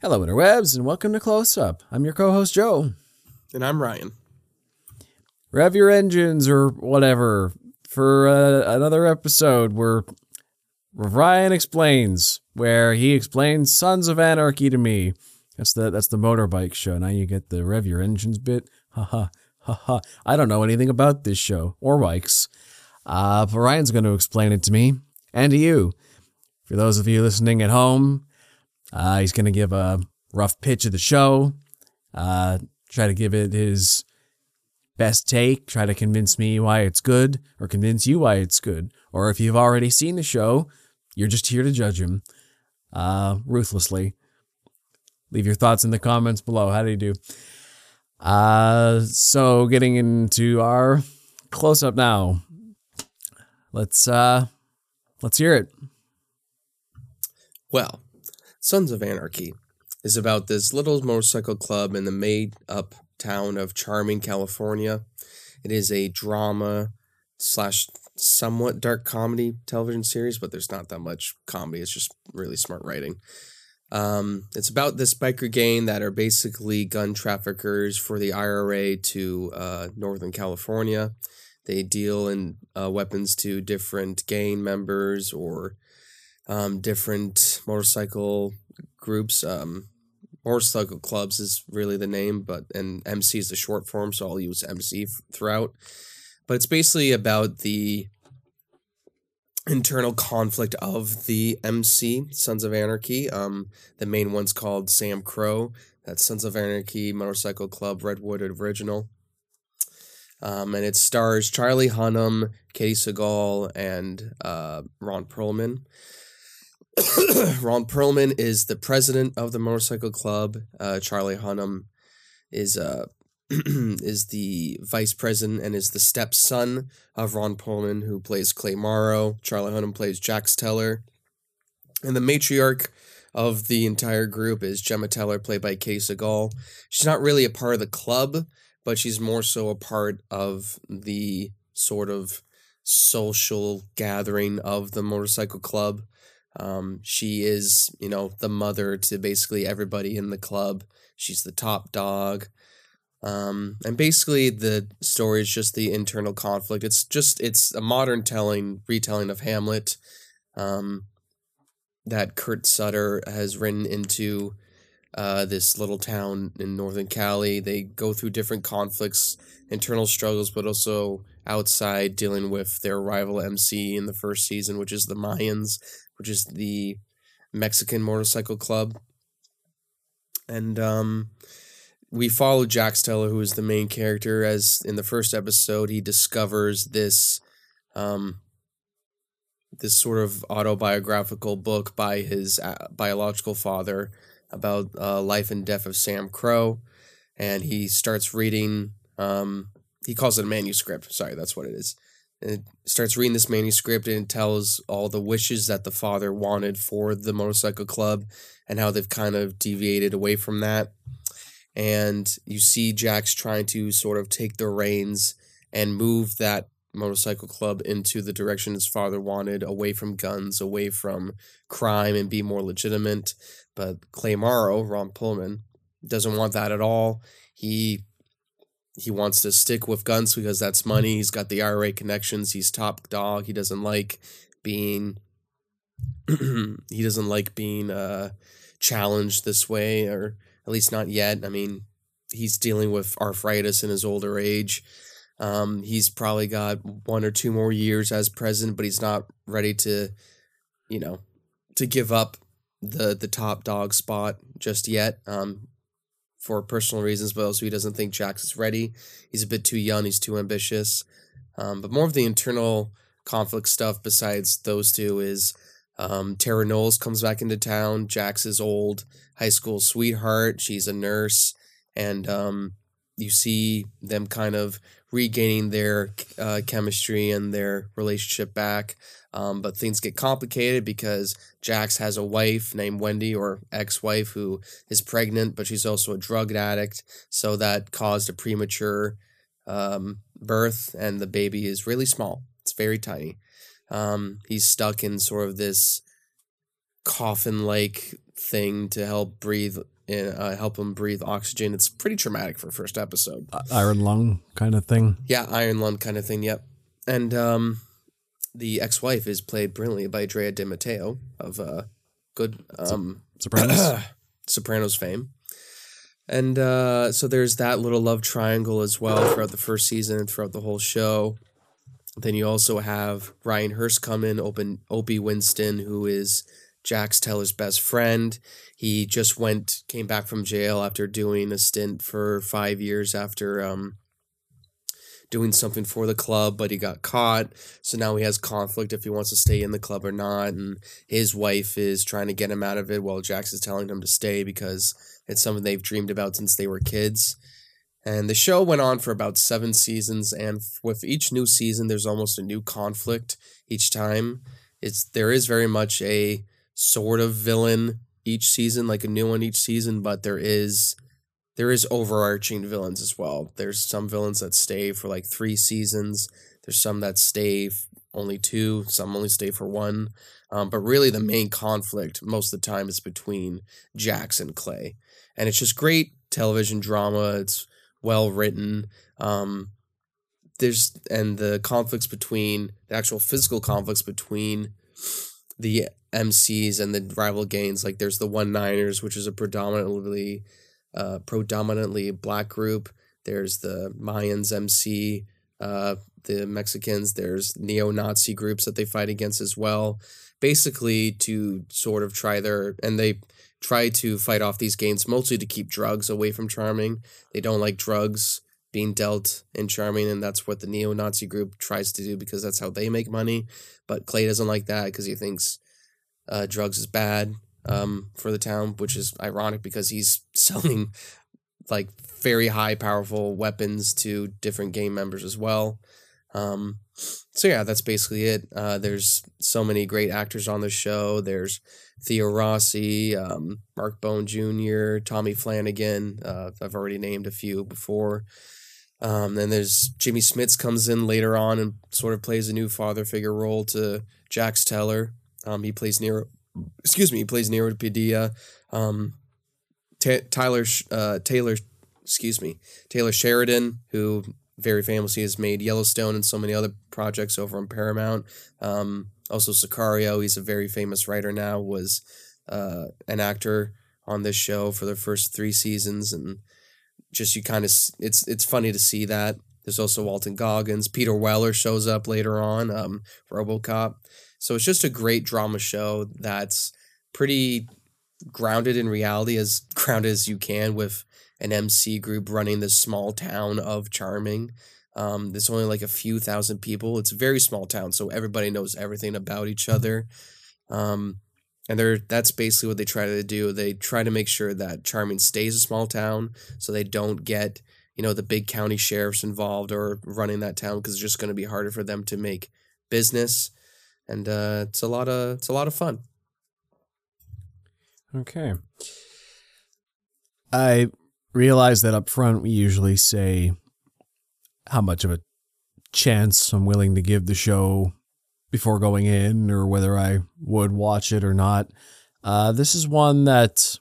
Hello, interwebs, and welcome to Close Up. I'm your co host, Joe. And I'm Ryan. Rev your engines or whatever for uh, another episode where Ryan explains, where he explains Sons of Anarchy to me. That's the that's the motorbike show. Now you get the rev your engines bit. Ha ha ha ha. I don't know anything about this show or bikes. Uh, but Ryan's going to explain it to me and to you. For those of you listening at home, uh, he's going to give a rough pitch of the show, uh, try to give it his best take, try to convince me why it's good, or convince you why it's good. Or if you've already seen the show, you're just here to judge him uh, ruthlessly. Leave your thoughts in the comments below. How do you do? Uh, so getting into our close up now. Let's uh, let's hear it. Well, Sons of Anarchy is about this little motorcycle club in the made up town of Charming, California. It is a drama slash somewhat dark comedy television series, but there's not that much comedy. It's just really smart writing. Um, it's about this biker gang that are basically gun traffickers for the IRA to uh, Northern California. They deal in uh, weapons to different gang members or um, different motorcycle groups. Um, motorcycle clubs is really the name, but and MC is the short form, so I'll use MC throughout. But it's basically about the internal conflict of the MC Sons of Anarchy. Um, the main one's called SAMCRO. That's Sons of Anarchy Motorcycle Club Redwood Original. Um, and it stars Charlie Hunnam, Katey Sagal, and uh, Ron Perlman. Ron Perlman is the president of the motorcycle club. Uh, Charlie Hunnam is uh, is the vice president and is the stepson of Ron Perlman, who plays Clay Morrow. Charlie Hunnam plays Jax Teller, and the matriarch of the entire group is Gemma Teller, played by Kay Sagal. She's not really a part of the club, but she's more so a part of the sort of social gathering of the motorcycle club. Um, she is, you know, the mother to basically everybody in the club. She's the top dog. Um, and basically the story is just the internal conflict. It's just it's a modern telling, retelling of Hamlet, um, that Kurt Sutter has written into uh, this little town in northern Cali. They go through different conflicts, internal struggles, but also outside dealing with their rival MC in the first season, which is the Mayans, which is the Mexican motorcycle club. And um, we follow Jax Teller, who is the main character, as in the first episode, he discovers this um, this sort of autobiographical book by his uh, biological father about uh, life and death of SAMCRO, and he starts reading. Um, he calls it a manuscript. Sorry, that's what it is it starts reading this manuscript and tells all the wishes that the father wanted for the motorcycle club and how they've kind of deviated away from that. And you see Jax trying to sort of take the reins and move that motorcycle club into the direction his father wanted, away from guns, away from crime, and be more legitimate. But Clay Morrow, Ron Perlman, doesn't want that at all. He he wants to stick with guns because that's money. He's got the IRA connections. He's top dog. He doesn't like being he doesn't like being uh challenged this way or at least not yet. I mean, he's dealing with arthritis in his older age. Um, he's probably got one or two more years as president, but he's not ready to, you know, to give up the the top dog spot just yet. Um, for personal reasons, but also he doesn't think Jax is ready. He's a bit too young. He's too ambitious. Um, but more of the internal conflict stuff besides those two is um, Tara Knowles comes back into town. Jax's old high school sweetheart. She's a nurse, and um, you see them kind of regaining their uh, chemistry and their relationship back. Um, but things get complicated because Jax has a wife named Wendy or ex wife who is pregnant, but she's also a drug addict. So that caused a premature um, birth, and the baby is really small. It's very tiny. Um, he's stuck in sort of this coffin like thing to help breathe in, uh, help him breathe oxygen. It's pretty traumatic for first episode. Uh, Iron lung kind of thing. Yeah, iron lung kind of thing. Yep. And um, the ex-wife is played brilliantly by Drea De Matteo of uh, good um, Sopranos. Sopranos fame. And uh, so there's that little love triangle as well throughout the first season and throughout the whole show. Then you also have Ryan Hurst come in, open Opie Winston, who is Jax Teller's best friend. He just went, came back from jail after doing a stint for five years after um, doing something for the club, but he got caught. So now he has conflict if he wants to stay in the club or not. And his wife is trying to get him out of it while Jax is telling him to stay because it's something they've dreamed about since they were kids. And the show went on for about seven seasons, and with each new season, there's almost a new conflict each time. It's there is very much a sort of villain each season, like a new one each season, but there is there is overarching villains as well. There's some villains that stay for like three seasons. There's some that stay only two. Some only stay for one. Um, but really, the main conflict most of the time is between Jax and Clay, and it's just great television drama. It's well written. Um, there's and the conflicts between the actual physical conflicts between the MCs and the rival gangs. Like there's the One Niners, which is a predominantly uh, predominantly black group. There's the Mayans MC, uh, the Mexicans. There's neo-Nazi groups that they fight against as well. Basically, to sort of try their and they try to fight off these gangs mostly to keep drugs away from Charming. They don't like drugs being dealt in Charming, and that's what the neo Nazi group tries to do because that's how they make money. But Clay doesn't like that because he thinks uh, drugs is bad um, for the town, which is ironic because he's selling like very high powerful weapons to different gang members as well. Um, so yeah, that's basically it. Uh, there's so many great actors on the show. There's Theo Rossi, um, Mark Boone Jr., Tommy Flanagan. Uh, I've already named a few before. Um, then there's Jimmy Smits comes in later on and sort of plays a new father figure role to Jax Teller. Um, he plays Nero. Excuse me, he plays Nero Padilla. Um, T- Tyler uh, Taylor, excuse me, Taylor Sheridan, who very famously has made Yellowstone and so many other projects over on Paramount. Um, also Sicario, he's a very famous writer now. Was uh, an actor on this show for the first three seasons, and just you kind of it's it's funny to see that. There's also Walton Goggins. Peter Weller shows up later on, um, RoboCop. So it's just a great drama show that's pretty grounded in reality, as grounded as you can, with an MC group running this small town of Charming. Um, there's only like a few thousand people. It's a very small town, so everybody knows everything about each other. Um, and they're that's basically what they try to do. They try to make sure that Charming stays a small town, so they don't get you know the big county sheriffs involved or running that town because it's just going to be harder for them to make business. And uh, it's a lot of it's a lot of fun. Okay. I realize that up front we usually say how much of a chance I'm willing to give the show before going in or whether I would watch it or not. Uh, this is one that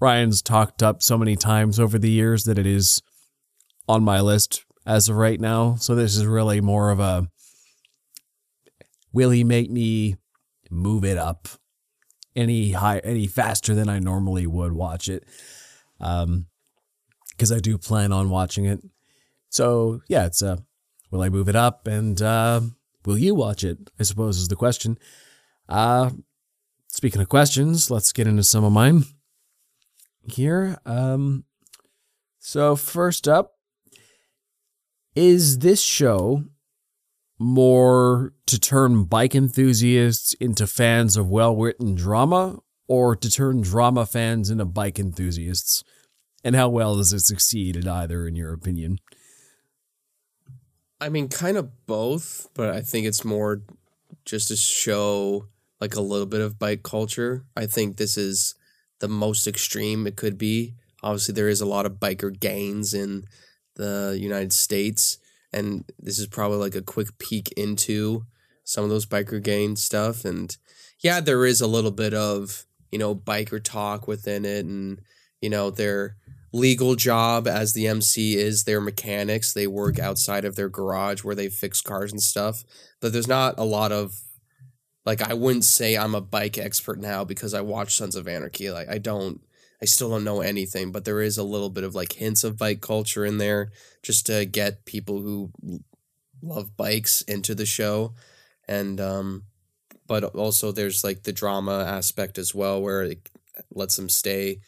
Ryan's talked up so many times over the years that it is on my list as of right now. So this is really more of a will he make me move it up any high any faster than I normally would watch it. Um because I do plan on watching it. So yeah, it's a will I move it up and uh will you watch it? I suppose is the question. Uh speaking of questions, let's get into some of mine here. Um so first up is this show more to turn bike enthusiasts into fans of well written drama or to turn drama fans into bike enthusiasts? And how well does it succeed at either, in your opinion? I mean, kind of both, but I think it's more just to show like a little bit of bike culture. I think this is the most extreme it could be. Obviously, there is a lot of biker gangs in the United States, and this is probably like a quick peek into some of those biker gang stuff. And yeah, there is a little bit of you know biker talk within it, and you know their legal job as the MC is their mechanics. They work outside of their garage where they fix cars and stuff. But there's not a lot of like I wouldn't say I'm a bike expert now because I watch Sons of Anarchy. Like I don't I still don't know anything, but there is a little bit of like hints of bike culture in there just to get people who love bikes into the show. And um but also there's like the drama aspect as well where it lets them stay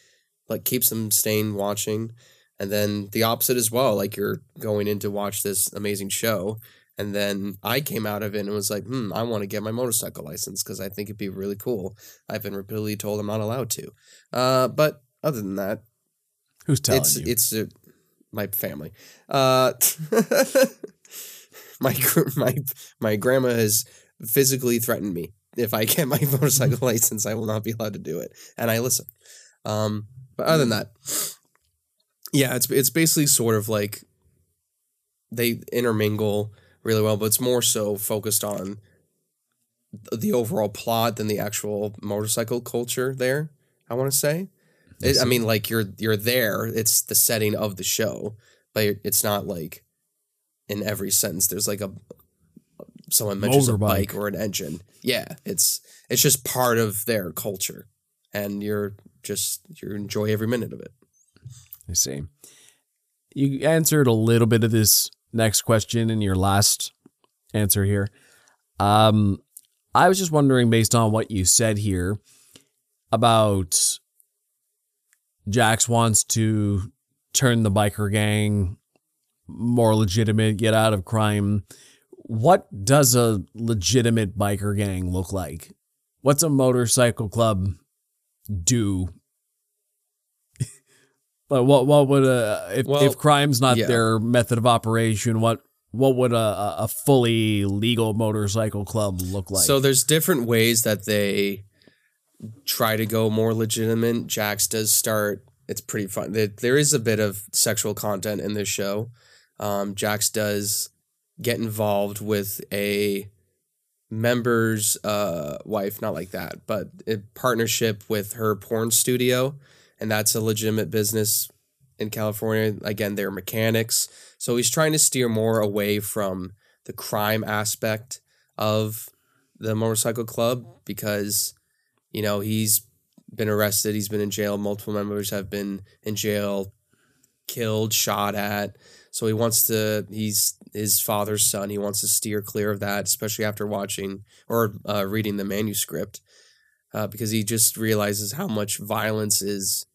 like keeps them staying watching. And then the opposite as well, like you're going in to watch this amazing show and then I came out of it and was like, hmm, I want to get my motorcycle license because I think it'd be really cool. I've been repeatedly told I'm not allowed to. Uh, but other than that, Who's telling it's you? it's uh, my family. Uh, my my my grandma has physically threatened me. If I get my motorcycle license, I will not be allowed to do it, and I listen. Um, but other than that, yeah, it's it's basically sort of like they intermingle really well, but it's more so focused on the overall plot than the actual motorcycle culture there. I want to say. It, I mean, like you're you're there. It's the setting of the show, but it's not like in every sentence there's like a someone mentions a bike or an engine. Yeah, it's it's just part of their culture, and you're just you enjoy every minute of it. I see. You answered a little bit of this next question in your last answer here. Um, I was just wondering, based on what you said here, about Jax wants to turn the biker gang more legitimate, get out of crime. What does a legitimate biker gang look like? What's a motorcycle club do? But what what would a if Well, if crime's not yeah. their method of operation? What what would a, a fully legal motorcycle club look like? So there's different ways that they try to go more legitimate. Jax does start. It's pretty fun. There, there is a bit of sexual content in this show. Um, Jax does get involved with a member's uh, wife, not like that, but a partnership with her porn studio, and that's a legitimate business in California. Again, they're mechanics, so he's trying to steer more away from the crime aspect of the motorcycle club because you know he's been arrested he's been in jail multiple members have been in jail killed shot at so he wants to he's his father's son he wants to steer clear of that especially after watching or uh, reading the manuscript uh, because he just realizes how much violence is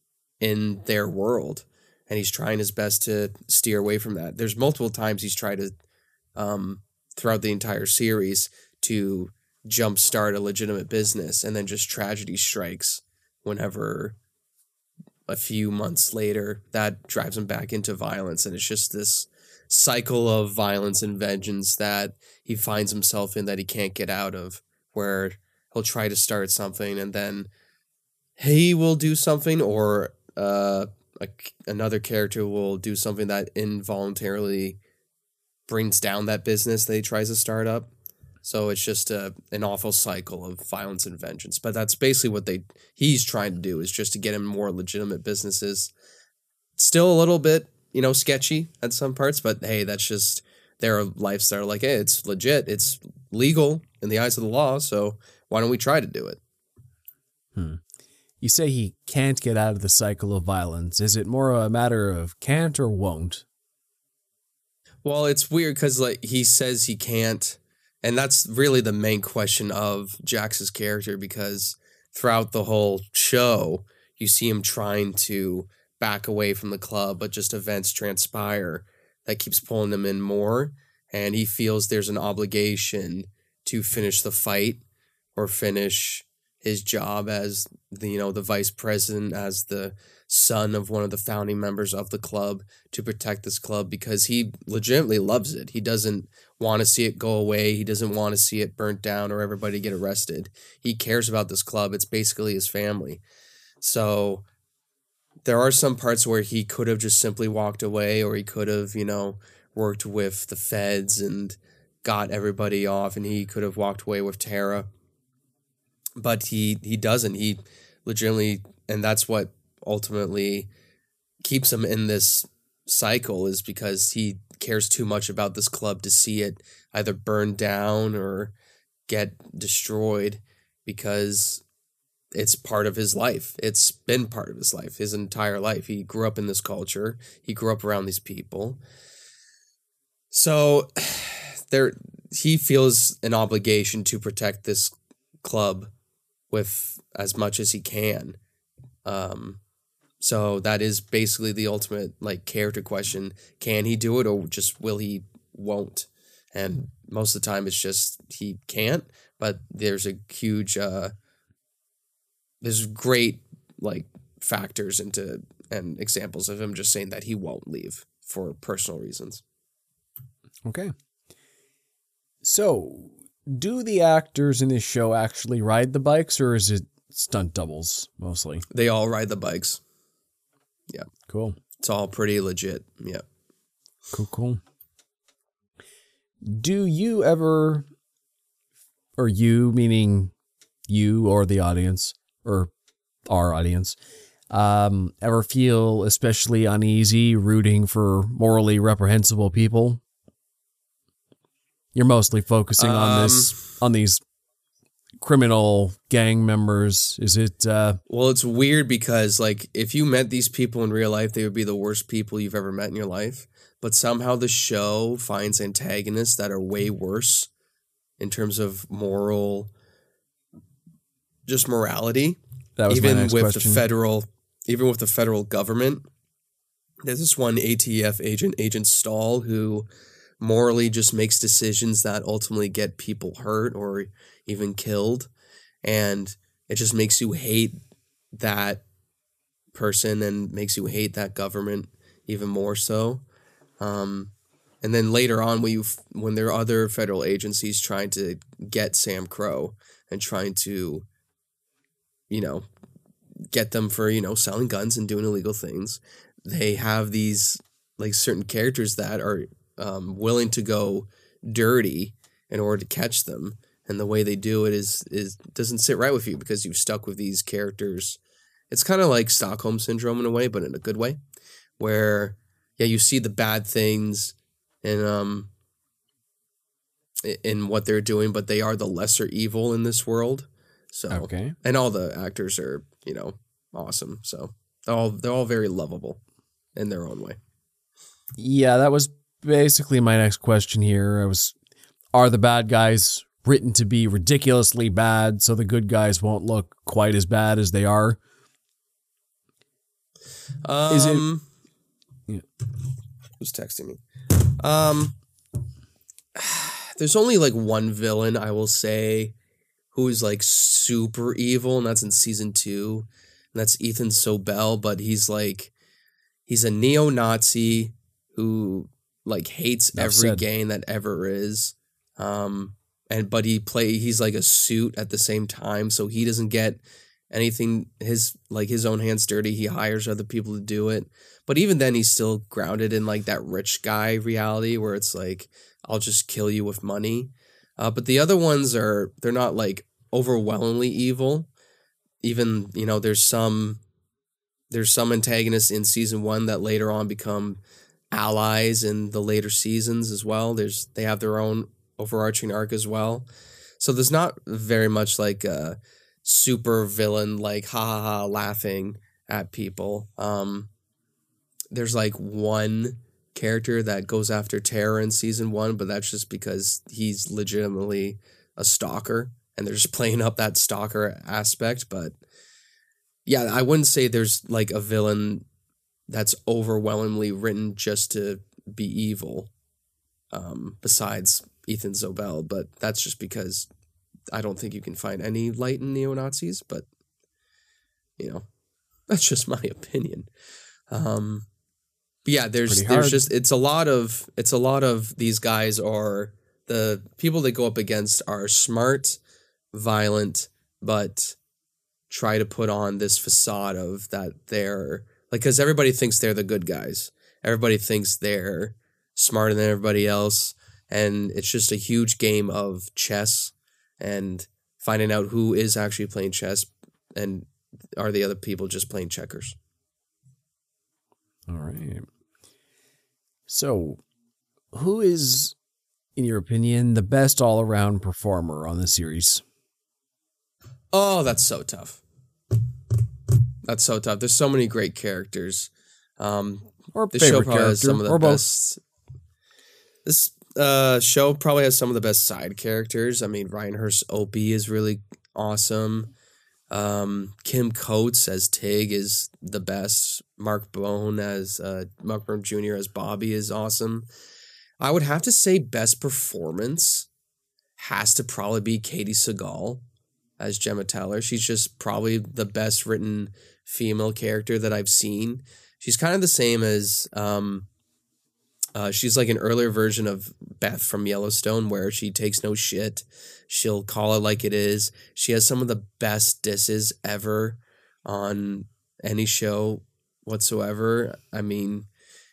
in their world and he's trying his best to steer away from that. There's multiple times he's tried to um, throughout the entire series to jumpstart a legitimate business and then just tragedy strikes whenever a few months later that drives him back into violence and it's just this cycle of violence and vengeance that he finds himself in that he can't get out of where he'll try to start something and then he will do something or uh, a, another character will do something that involuntarily brings down that business that he tries to start up so it's just a, an awful cycle of violence and vengeance. But that's basically what they he's trying to do is just to get him more legitimate businesses. Still a little bit, you know, sketchy at some parts, but hey, that's just their lives that are Like, hey, it's legit, it's legal in the eyes of the law, so why don't we try to do it? You say he can't get out of the cycle of violence. Is it more a matter of can't or won't? Well, it's weird because like he says he can't, and that's really the main question of Jax's character because throughout the whole show, you see him trying to back away from the club, but just events transpire that keeps pulling him in more, and he feels there's an obligation to finish the fight or finish his job as the you know the vice president as the son of one of the founding members of the club to protect this club because he legitimately loves it. He doesn't want to see it go away. He doesn't want to see it burnt down or everybody get arrested. He cares about this club. It's basically his family. So there are some parts where he could have just simply walked away or he could have, you know, worked with the feds and got everybody off and he could have walked away with Tara. But he he doesn't. He legitimately, and that's what ultimately keeps him in this cycle is because he cares too much about this club to see it either burn down or get destroyed because it's part of his life. It's been part of his life, his entire life. He grew up in this culture. He grew up around these people. So there he feels an obligation to protect this club with as much as he can. Um so that is basically the ultimate like character question. Can he do it or just will he won't? And most of the time it's just he can't, but there's a huge uh there's great like factors into and examples of him just saying that he won't leave for personal reasons. Okay. So, do the actors in this show actually ride the bikes or is it stunt doubles mostly? They all ride the bikes. Yeah. Cool. It's all pretty legit. Yeah. Cool, cool. Do you ever, or you meaning you or the audience or our audience, um, ever feel especially uneasy rooting for morally reprehensible people? You're mostly focusing on this on these criminal gang members. Is it? Uh, Well, it's weird because like if you met these people in real life, they would be the worst people you've ever met in your life. But somehow the show finds antagonists that are way worse in terms of moral just morality. that was my even with question. the federal even with the federal government. There's this one ATF agent, Agent Stahl, who morally just makes decisions that ultimately get people hurt or even killed. And it just makes you hate that person and makes you hate that government even more so. Um, and then later on, when you when there are other federal agencies trying to get SAMCRO and trying to, you know, get them for you know selling guns and doing illegal things, they have these like certain characters that are um, willing to go dirty in order to catch them, and the way they do it is is doesn't sit right with you because you've stuck with these characters. It's kind of like Stockholm syndrome in a way, but in a good way, where yeah, you see the bad things and um in what they're doing, but they are the lesser evil in this world. So okay. and all the actors are you know awesome. So they're all they're all very lovable in their own way. Yeah, that was basically my next question here. I was are the bad guys written to be ridiculously bad so the good guys won't look quite as bad as they are? Um, Is it- Yeah. Who's texting me? Um, there's only like one villain I will say who is like super evil, and that's in season two, and that's Ethan Zobelle. But he's like, he's a neo-Nazi who like hates Enough every said. gang that ever is. Um, and but he play he's like a suit at the same time, so he doesn't get anything his like his own hands dirty. He hires other people to do it. But even then he's still grounded in like that rich guy reality where it's like I'll just kill you with money. Uh, but the other ones are they're not like overwhelmingly evil. Even, you know, there's some there's some antagonists in season 1 that later on become allies in the later seasons as well. There's they have their own overarching arc as well. So there's not very much like a super villain like ha ha ha laughing at people. Um there's like one character that goes after Tara in season 1, but that's just because he's legitimately a stalker and they're just playing up that stalker aspect, but yeah, I wouldn't say there's like a villain that's overwhelmingly written just to be evil um, besides Ethan Zobelle, but that's just because I don't think you can find any light in neo Nazis, but you know, that's just my opinion. Um, yeah, there's there's just it's a lot of it's a lot of these guys are the people they go up against are smart, violent, but try to put on this facade of that they're like because everybody thinks they're the good guys. Everybody thinks they're smarter than everybody else, and it's just a huge game of chess and finding out who is actually playing chess and are the other people just playing checkers. All right. So, who is, in your opinion, the best all around performer on the series? Oh, that's so tough. That's so tough. There's so many great characters. Um, Or the show probably has some of the or both. best. This uh, show probably has some of the best side characters. I mean, Ryan Hurst Opie is really awesome. Um, Kim Coates as Tig is the best. Mark Boone as uh, Mark Boone Jr. as Bobby is awesome. I would have to say best performance has to probably be Katey Sagal as Gemma Teller. She's just probably the best written female character that I've seen. She's kind of the same as um uh, she's like an earlier version of Beth from Yellowstone where she takes no shit. She'll call it like it is. She has some of the best disses ever on any show whatsoever. I mean,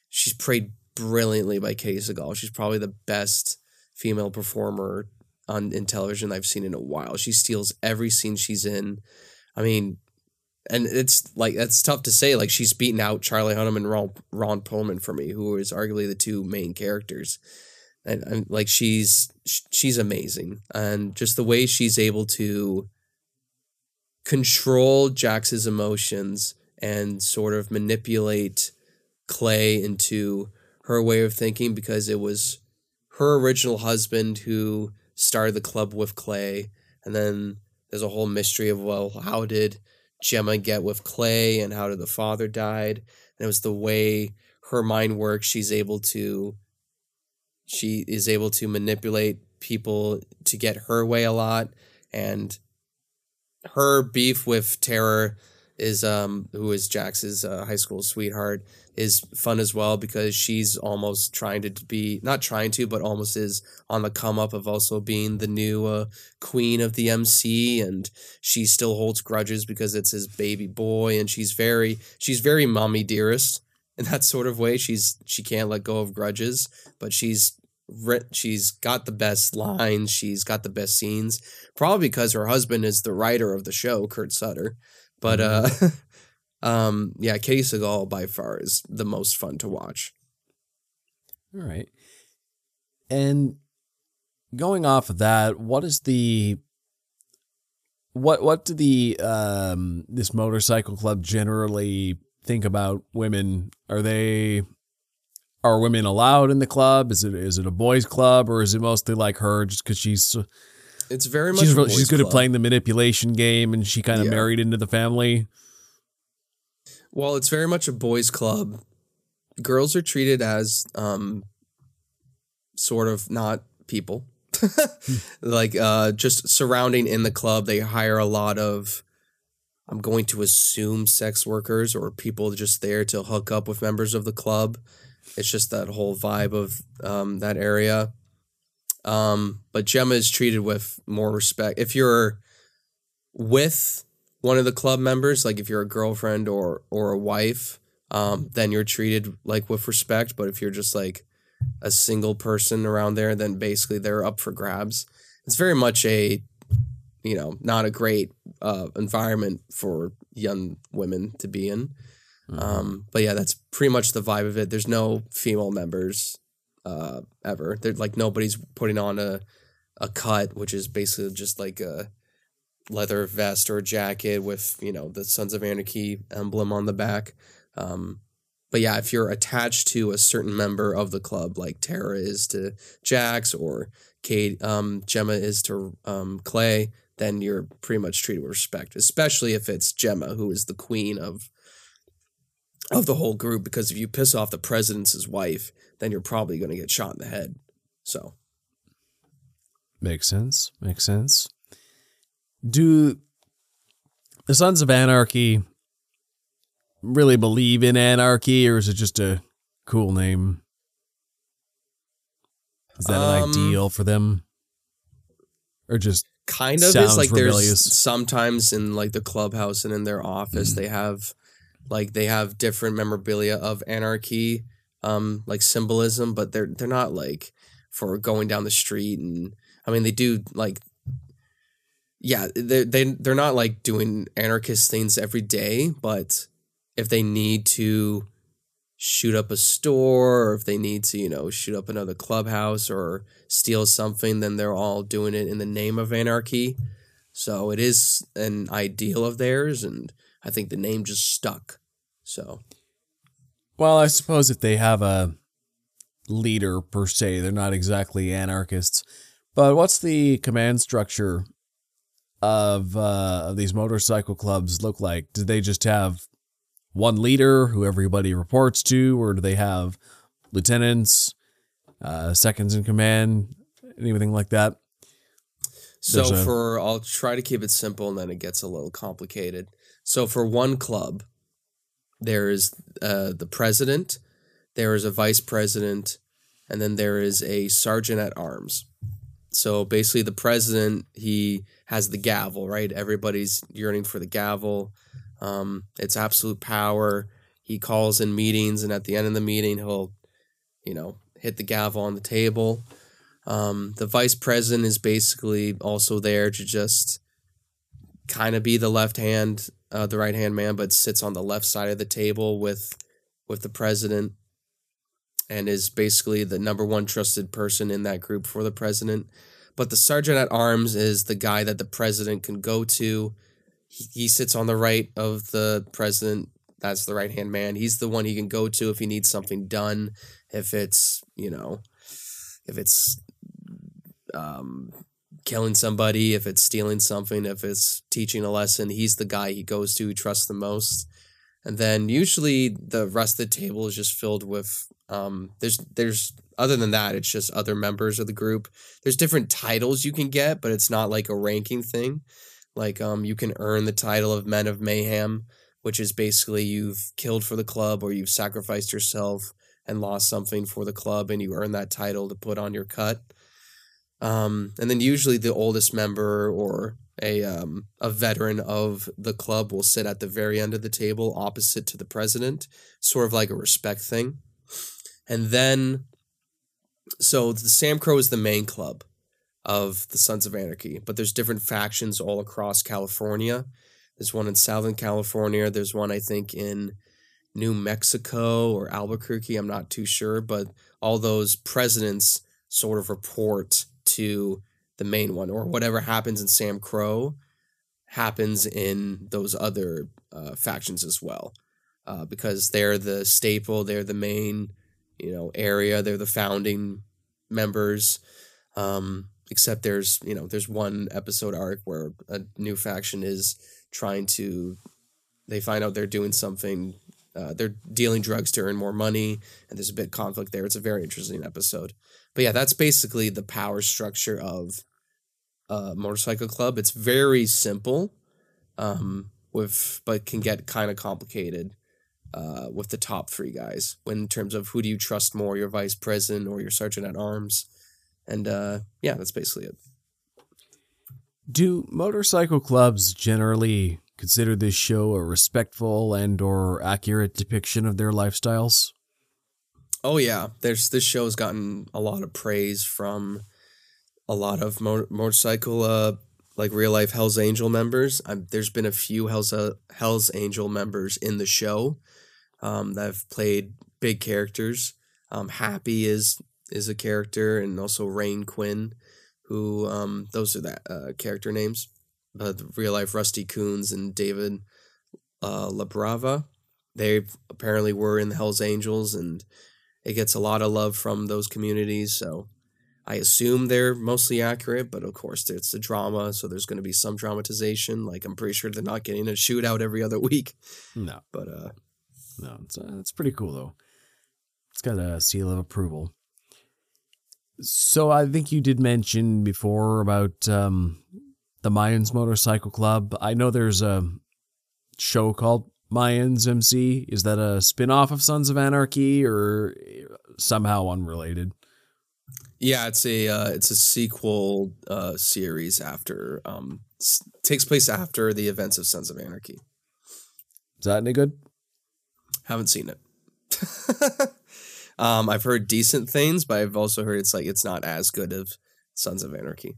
she's played brilliantly by Katey Sagal. She's probably the best female performer on in television I've seen in a while. She steals every scene she's in. I mean, and it's like that's tough to say. Like she's beaten out Charlie Hunnam and Ron, Ron Perlman for me, who is arguably the two main characters. And, and like she's she's amazing, and just the way she's able to control Jax's emotions and sort of manipulate Clay into her way of thinking because it was her original husband who started the club with Clay, and then there's a whole mystery of well, how did Gemma get with Clay and how did the father died? And it was the way her mind works. She's able to she is able to manipulate people to get her way a lot and her beef with Tara is um who is Jax's uh, high school sweetheart is fun as well because she's almost trying to be not trying to but almost is on the come up of also being the new uh, queen of the MC and she still holds grudges because it's his baby boy. And she's very she's very mommy dearest in that sort of way. She's she can't let go of grudges but she's she's got the best lines. She's got the best scenes probably because her husband is the writer of the show Kurt Sutter but uh um yeah Katey Sagal by far is the most fun to watch All right. And going off of that, what is the what what do the um this motorcycle club generally think about women? Are they are women allowed in the club? Is it is it a boys club or is it mostly like her just because she's it's very much she's really, she's good club. at playing the manipulation game and she kind of Yeah. married into the family? Well, it's very much a boys' club. Girls are treated as um sort of not people. like uh just surrounding in the club, they hire a lot of I'm going to assume sex workers or people just there to hook up with members of the club. It's just that whole vibe of um that area. Um but Gemma is treated with more respect. If you're with one of the club members, like if you're a girlfriend or or a wife, um, then you're treated like with respect. But if you're just like a single person around there, then basically they're up for grabs. It's very much a, you know, not a great uh, environment for young women to be in. Um, but yeah, that's pretty much the vibe of it. There's no female members uh, ever. They're like nobody's putting on a a cut, which is basically just like a leather vest or jacket with you know the Sons of Anarchy emblem on the back. Um, but yeah, if you're attached to a certain member of the club, like Tara is to Jax or Kate, um, Gemma is to um, Clay, then you're pretty much treated with respect. Especially if it's Gemma, who is the queen of of the whole group. Because if you piss off the president's wife, then you're probably going to get shot in the head. So Makes sense. Makes sense. Do the Sons of Anarchy really believe in anarchy, or is it just a cool name? Is that an Um, ideal for them, or just kind of is like rebellious. there's sometimes in like the clubhouse and in their office Mhm. they have like they have different memorabilia of anarchy um like symbolism but they're they're not like for going down the street and i mean they do like yeah, they they they're not like doing anarchist things every day, but if they need to shoot up a store or if they need to, you know, shoot up another clubhouse or steal something, then they're all doing it in the name of anarchy. So it is an ideal of theirs and I think the name just stuck. So Well, I suppose if they have a leader per se, they're not exactly anarchists. But what's the command structure of uh, these motorcycle clubs look like? Do they just have one leader who everybody reports to, or do they have lieutenants, uh, seconds in command, anything like that? So a- for I'll try to keep it simple and then it gets a little complicated. So for one club, there is uh, the president, there is a vice president, and then there is a sergeant at arms. So basically, the president he has the gavel, right? Everybody's yearning for the gavel. Um, it's absolute power. He calls in meetings, and at the end of the meeting, he'll, you know, hit the gavel on the table. Um, the vice president is basically also there to just kind of be the left hand, uh, the right hand man, but sits on the left side of the table with with the president, and is basically the number one trusted person in that group for the president. But the sergeant at arms is the guy that the president can go to. He, he sits on the right of the president. That's the right hand man. He's the one he can go to if he needs something done. If it's you know, if it's um, killing somebody, if it's stealing something, if it's teaching a lesson, he's the guy he goes to, trusts the most. And then usually the rest of the table is just filled with um, there's there's other than that, it's just other members of the group. There's different titles you can get, but it's not like a ranking thing. Like um, you can earn the title of Men of Mayhem, which is basically you've killed for the club or you've sacrificed yourself and lost something for the club, and you earn that title to put on your cut. Um, and then usually the oldest member or a um, a veteran of the club will sit at the very end of the table opposite to the president, sort of like a respect thing. And then, so the SAMCRO is the main club of the Sons of Anarchy, but there's different factions all across California. There's one in Southern California. There's one I think in New Mexico or Albuquerque. I'm not too sure, but all those presidents sort of report to the main one, or whatever happens in SAMCRO happens in those other uh, factions as well, uh, because they're the staple, they're the main, you know, area, they're the founding members. Um, except there's you know there's one episode arc where a new faction is trying to they find out they're doing something uh, they're dealing drugs to earn more money and there's a bit conflict there it's a very interesting episode but yeah that's basically the power structure of a motorcycle club. It's very simple um, with but can get kind of complicated uh, with the top three guys when in terms of who do you trust more your vice president or your sergeant at arms. And uh, yeah that's basically it. Do motorcycle clubs generally consider this show a respectful and or accurate depiction of their lifestyles? Oh yeah, there's this show's gotten a lot of praise from a lot of mo- motorcycle uh like real life Hell's Angel members. Um, there's been a few Hell's uh, Hell's Angel members in the show um, that have played big characters. Um, Happy is is a character, and also Rane Quinn, who um, those are the uh, character names. Uh, real life Rusty Coones and David uh, LaBrava. They apparently were in the Hell's Angels, and it gets a lot of love from those communities. So I assume they're mostly accurate, but of course it's a drama, so there's going to be some dramatization. Like I'm pretty sure they're not getting a shootout every other week, No, but uh, no, it's uh, it's pretty cool though. It's got a seal of approval. So I think you did mention before about um, the Mayans Motorcycle Club. I know there's a show called Mayans MC. Is that a spin-off of Sons of Anarchy or somehow unrelated? yeah, it's a uh, it's a sequel uh, series after um, s- takes place after the events of Sons of Anarchy. Is that any good? Haven't seen it. um, I've heard decent things, but I've also heard it's like it's not as good of Sons of Anarchy.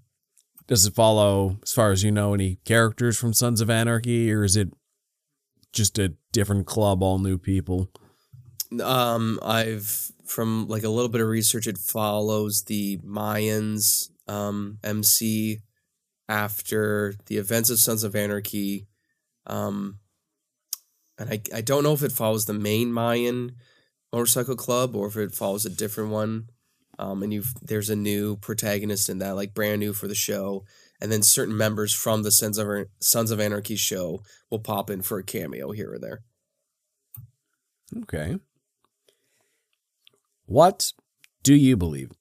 does it follow, as far as you know, any characters from Sons of Anarchy, or is it just a different club, all new people? Um, I've from like a little bit of research, it follows the Mayans um, MC after the events of Sons of Anarchy. Um, and I, I don't know if it follows the main Mayan motorcycle club or if it follows a different one. Um, and you've there's a new protagonist in that, like brand new for the show. And then certain members from the Sons of Sons of Anarchy show will pop in for a cameo here or there. Okay. What do you believe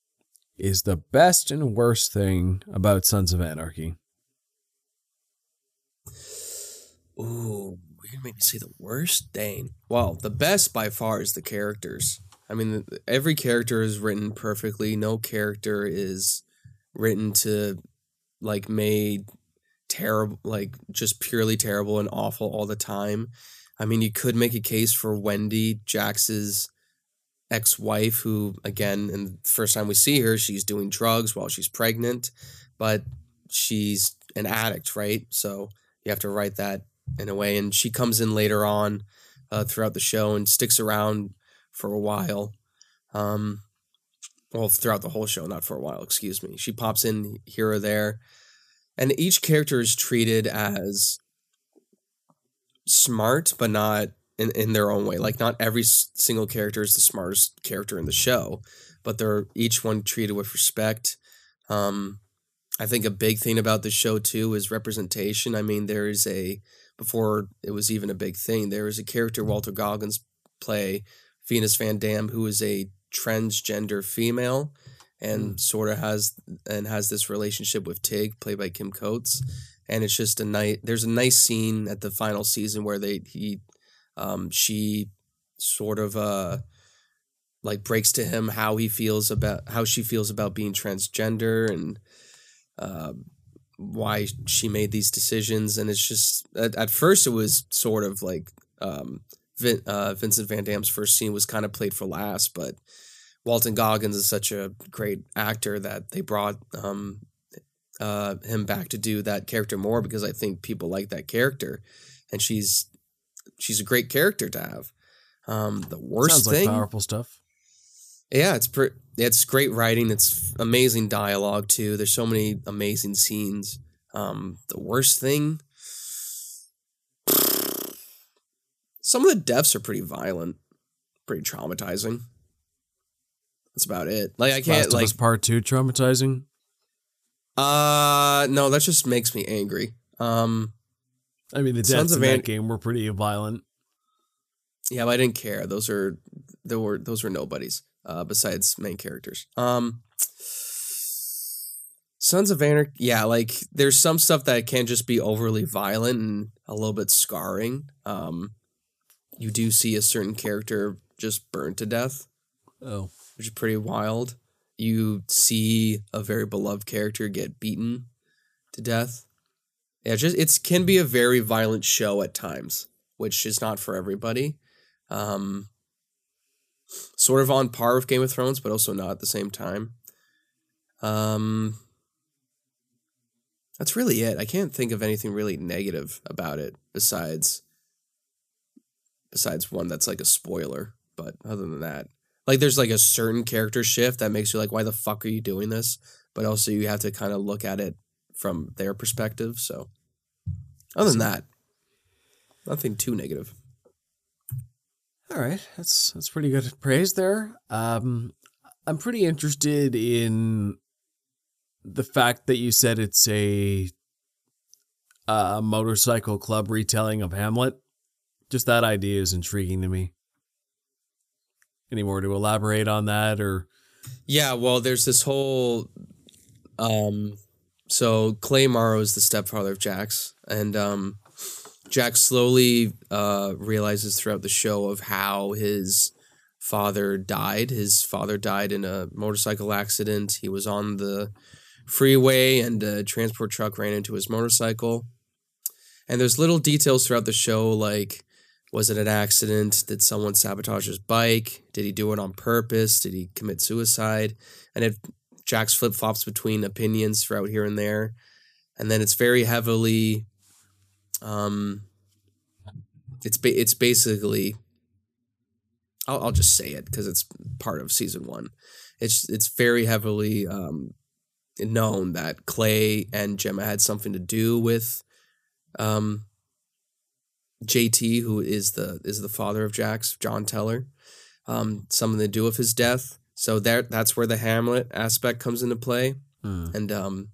is the best and worst thing about Sons of Anarchy? Ooh, you're gonna make me say the worst. thing. Well, the best by far is the characters. I mean, every character is written perfectly. No character is written to like made terrible, like just purely terrible and awful all the time. I mean, you could make a case for Wendy, Jax's ex-wife, who again, and the first time we see her, she's doing drugs while she's pregnant, but she's an addict, right? So you have to write that in a way. And she comes in later on uh, throughout the show and sticks around for a while. Um, well, throughout the whole show, not for a while, excuse me. She pops in here or there. And each character is treated as smart, but not in, in their own way. Like, not every single character is the smartest character in the show, but they're each one treated with respect. Um, I think a big thing about the show, too, is representation. I mean, there is a before it was even a big thing. There was a character Walton Goggins play, Venus Van Dam, who is a transgender female and mm. sort of has and has this relationship with Tig, played by Kim Coates. And it's just a night. There's a nice scene at the final season where they he, um, she, sort of uh, like breaks to him how he feels about how she feels about being transgender and uh, why she made these decisions and it's just at, at first it was sort of like um, Vin, uh, Vincent Van Damme's first scene was kind of played for last but Walton Goggins is such a great actor that they brought um, uh, him back to do that character more because I think people like that character and she's she's a great character to have um, the worst Sounds thing like powerful stuff yeah, it's pretty. It's great writing. It's amazing dialogue too. There's so many amazing scenes. Um, the worst thing, some of the deaths are pretty violent, pretty traumatizing. That's about it. Like I can't Last like Us part two traumatizing. Uh no, that just makes me angry. Um, I mean, the deaths of in An- that game were pretty violent. yeah, but I didn't care. Those are there were those were nobodies uh, besides main characters. Um, Sons of Anarchy, yeah, like there's some stuff that can just be overly violent and a little bit scarring. Um, you do see a certain character just burned to death, Oh, which is pretty wild. You see a very beloved character get beaten to death. Yeah, just it's can be a very violent show at times, which is not for everybody. Um, sort of on par with Game of Thrones, but also not at the same time. Um, that's really it. I can't think of anything really negative about it besides besides one that's like a spoiler. But other than that, like there's like a certain character shift that makes you like, why the fuck are you doing this? But also you have to kind of look at it from their perspective. So other than that, nothing too negative. all right. That's that's pretty good praise there. Um, I'm pretty interested in the fact that you said it's a a motorcycle club retelling of Hamlet. Just that idea is intriguing to me. Any more to elaborate on that, or Yeah, well, there's this whole um so Clay Morrow is the stepfather of Jax and um Jax slowly uh realizes throughout the show of how his father died. His father died in a motorcycle accident. He was on the freeway and a transport truck ran into his motorcycle. And there's little details throughout the show like was it an accident? Did someone sabotage his bike? Did he do it on purpose? Did he commit suicide? And it Jax flip flops between opinions throughout here and there. and then it's very heavily, um, it's ba- it's basically. I'll, I'll just say it because it's part of season one. It's it's very heavily um, known that Clay and Gemma had something to do with um, JT, who is the is the father of Jax, John Teller, um, something to do with his death. So that that's where the Hamlet aspect comes into play, Hmm. and um,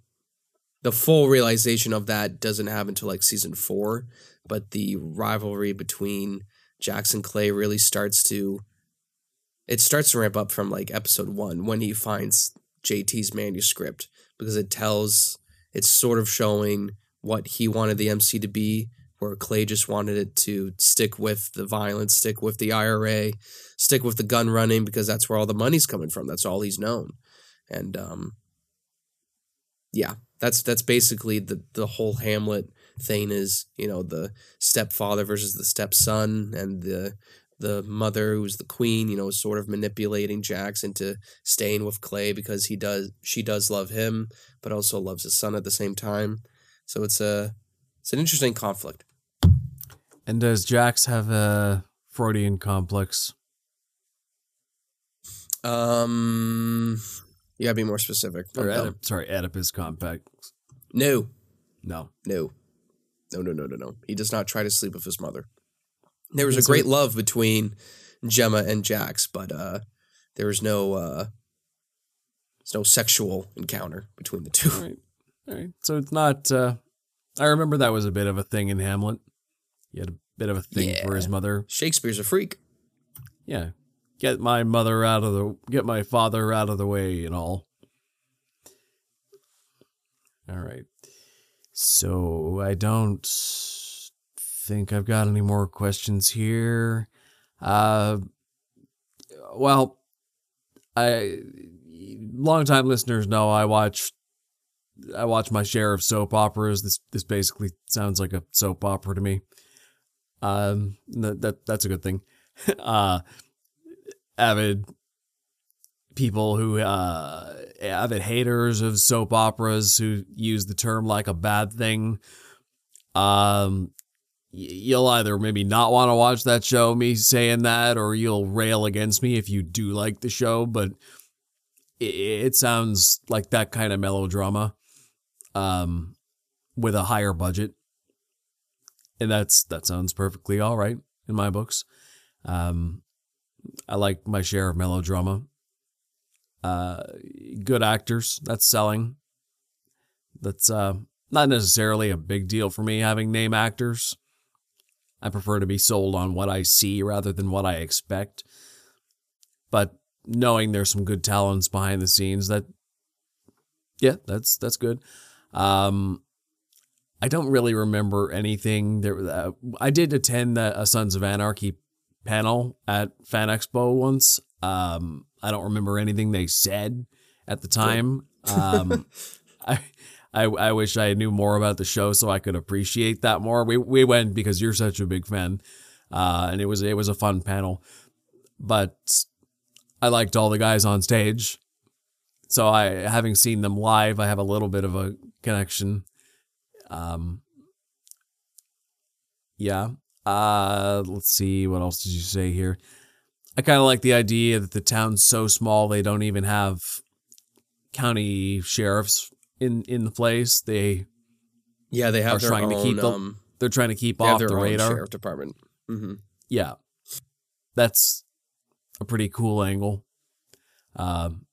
the full realization of that doesn't happen until like season four. But the rivalry between Jax and Clay really starts to it starts to ramp up from like episode one when he finds JT's manuscript because it tells it's sort of showing what he wanted the MC to be, where Clay just wanted it to stick with the violence, stick with the IRA, stick with the gun running because that's where all the money's coming from. That's all he's known. And um yeah, that's that's basically the the whole Hamlet thing is, you know, the stepfather versus the stepson and the the mother who's the queen, you know, sort of manipulating Jax into staying with Clay because he does she does love him, but also loves his son at the same time. So it's a it's an interesting conflict. And does Jax have a Freudian complex? Um you gotta be more specific. Or No. Oedip- sorry, Oedipus complex. no, No. no, no, no, no, no, no. He does not try to sleep with his mother. There was a great love between Gemma and Jax, but uh there was no uh there's no sexual encounter between the two. All right. All right. So it's not. Uh, I remember that was a bit of a thing in Hamlet. He had a bit of a thing for his mother. Shakespeare's a freak. Yeah. Get my mother out of the. Get my father out of the way and all. All right. So I don't think I've got any more questions here. Uh, well, I longtime listeners know I watch I watch my share of soap operas. This this basically sounds like a soap opera to me. Um, that, that that's a good thing. uh, avid people who uh avid haters of soap operas who use the term like a bad thing. Um, you'll either maybe not want to watch that show, me saying that, or you'll rail against me if you do like the show. But it, it sounds like that kind of melodrama, um, with a higher budget, and that's that sounds perfectly all right in my books. Um, I like my share of melodrama. Uh, good actors, that's selling. That's uh not necessarily a big deal for me having name actors. I prefer to be sold on what I see rather than what I expect. But knowing there's some good talents behind the scenes, that yeah, that's that's good. Um, I don't really remember anything. There, uh, I did attend the, a Sons of Anarchy panel at Fan Expo once. Um, I don't remember anything they said at the time. Um, I, I I wish I knew more about the show so I could appreciate that more. We we went because you're such a big fan, uh, and it was it was a fun panel. But I liked all the guys on stage, so I having seen them live, I have a little bit of a connection. Um, yeah. Uh, let's see. What else did you say here? I kind of like the idea that the town's so small they don't even have county sheriffs in in the place. They Yeah, they have Are trying own. to keep the- um, they're trying to keep off their the radar. sheriff department. hmm Yeah, that's a pretty cool angle. Um,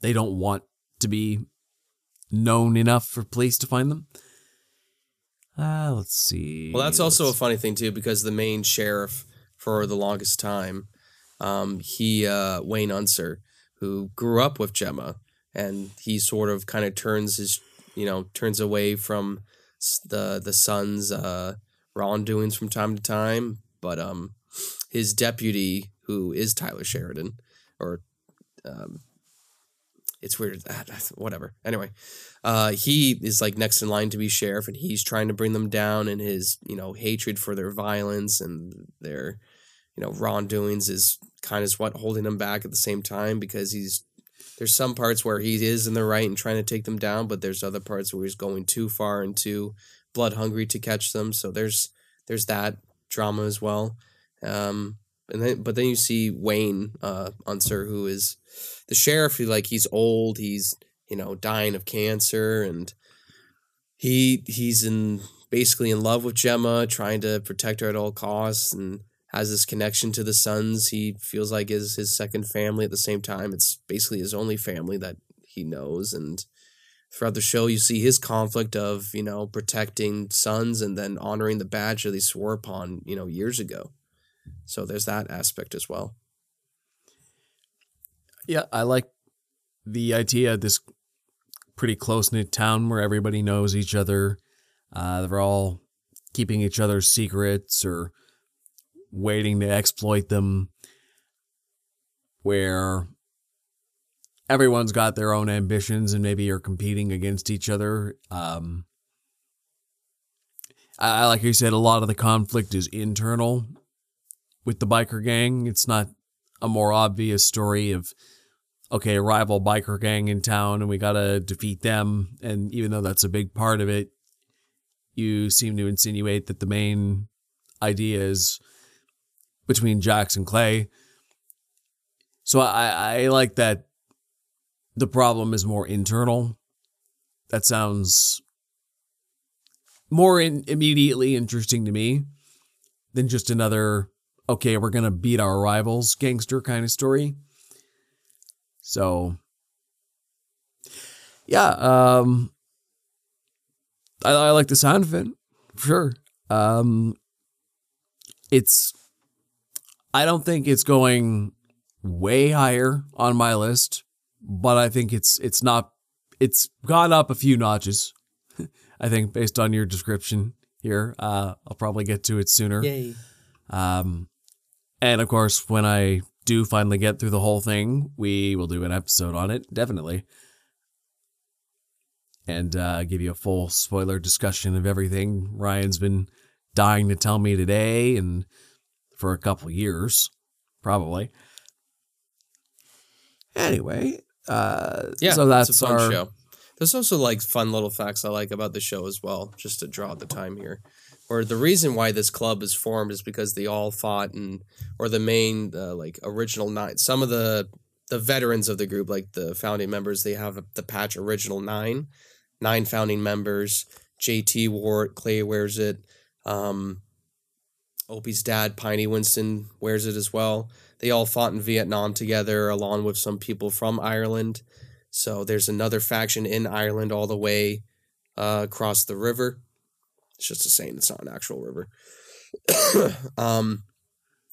they don't want to be known enough for police to find them. Uh, let's see. Well, that's also a Let's- funny thing too, because the main sheriff for the longest time, um, he uh, Wayne Unser, who grew up with Gemma, and he sort of kind of turns his, you know, turns away from the the son's uh, wrongdoings from time to time, but um, his deputy, who is Taylor Sheridan, or um, it's weird, ah, whatever. Anyway, uh, he is like next in line to be sheriff, and he's trying to bring them down. And his, you know, hatred for their violence and their, you know, wrongdoings is kind of what holding him back at the same time because he's there's some parts where he is in the right and trying to take them down, but there's other parts where he's going too far and too blood hungry to catch them. So there's there's that drama as well. Um, and then but then you see Wayne uh, Unser, who is the sheriff. Who like he's old, he's you know dying of cancer, and he he's in basically in love with Gemma, trying to protect her at all costs, and has this connection to the sons. He feels like is his second family. At the same time, it's basically his only family that he knows, and throughout the show you see his conflict of you know protecting sons and then honoring the badge that he swore upon you know years ago so there's that aspect as well Yeah, I like the idea of this pretty close knit town where everybody knows each other. Uh, they're all keeping each other's secrets or waiting to exploit them. Where everyone's got their own ambitions and maybe you're competing against each other. Um, I- like you said, a lot of the conflict is internal with the biker gang. It's not a more obvious story of okay, a rival biker gang in town and we gotta defeat them. And even though that's a big part of it, you seem to insinuate that the main idea is between Jax and Clay. So I, I like that the problem is more internal. That sounds more in, immediately interesting to me than just another, okay, we're going to beat our rivals gangster kind of story. So, yeah, um, I, I like the sound of it, for sure. Um, it's, I don't think it's going way higher on my list, but I think it's it's not it's gone up a few notches. I think based on your description here, uh, I'll probably get to it sooner. yay Um, and of course, when I do finally get through the whole thing, we will do an episode on it, definitely. And uh, give you a full spoiler discussion of everything Ryan's been dying to tell me today and for a couple years, probably. Anyway, uh, yeah so that's it's a fun our show there's also like fun little facts i like about the show as well just to draw the time here or the reason why this club is formed is because they all fought and or the main uh, like original nine some of the the veterans of the group like the founding members they have the patch original nine nine founding members. Jt it clay wears it. Um opie's dad piney winston wears it as well. They all fought in vietnam together along with some people from ireland. So there's another faction in ireland all the way uh, across the river it's just a saying it's not an actual river. Um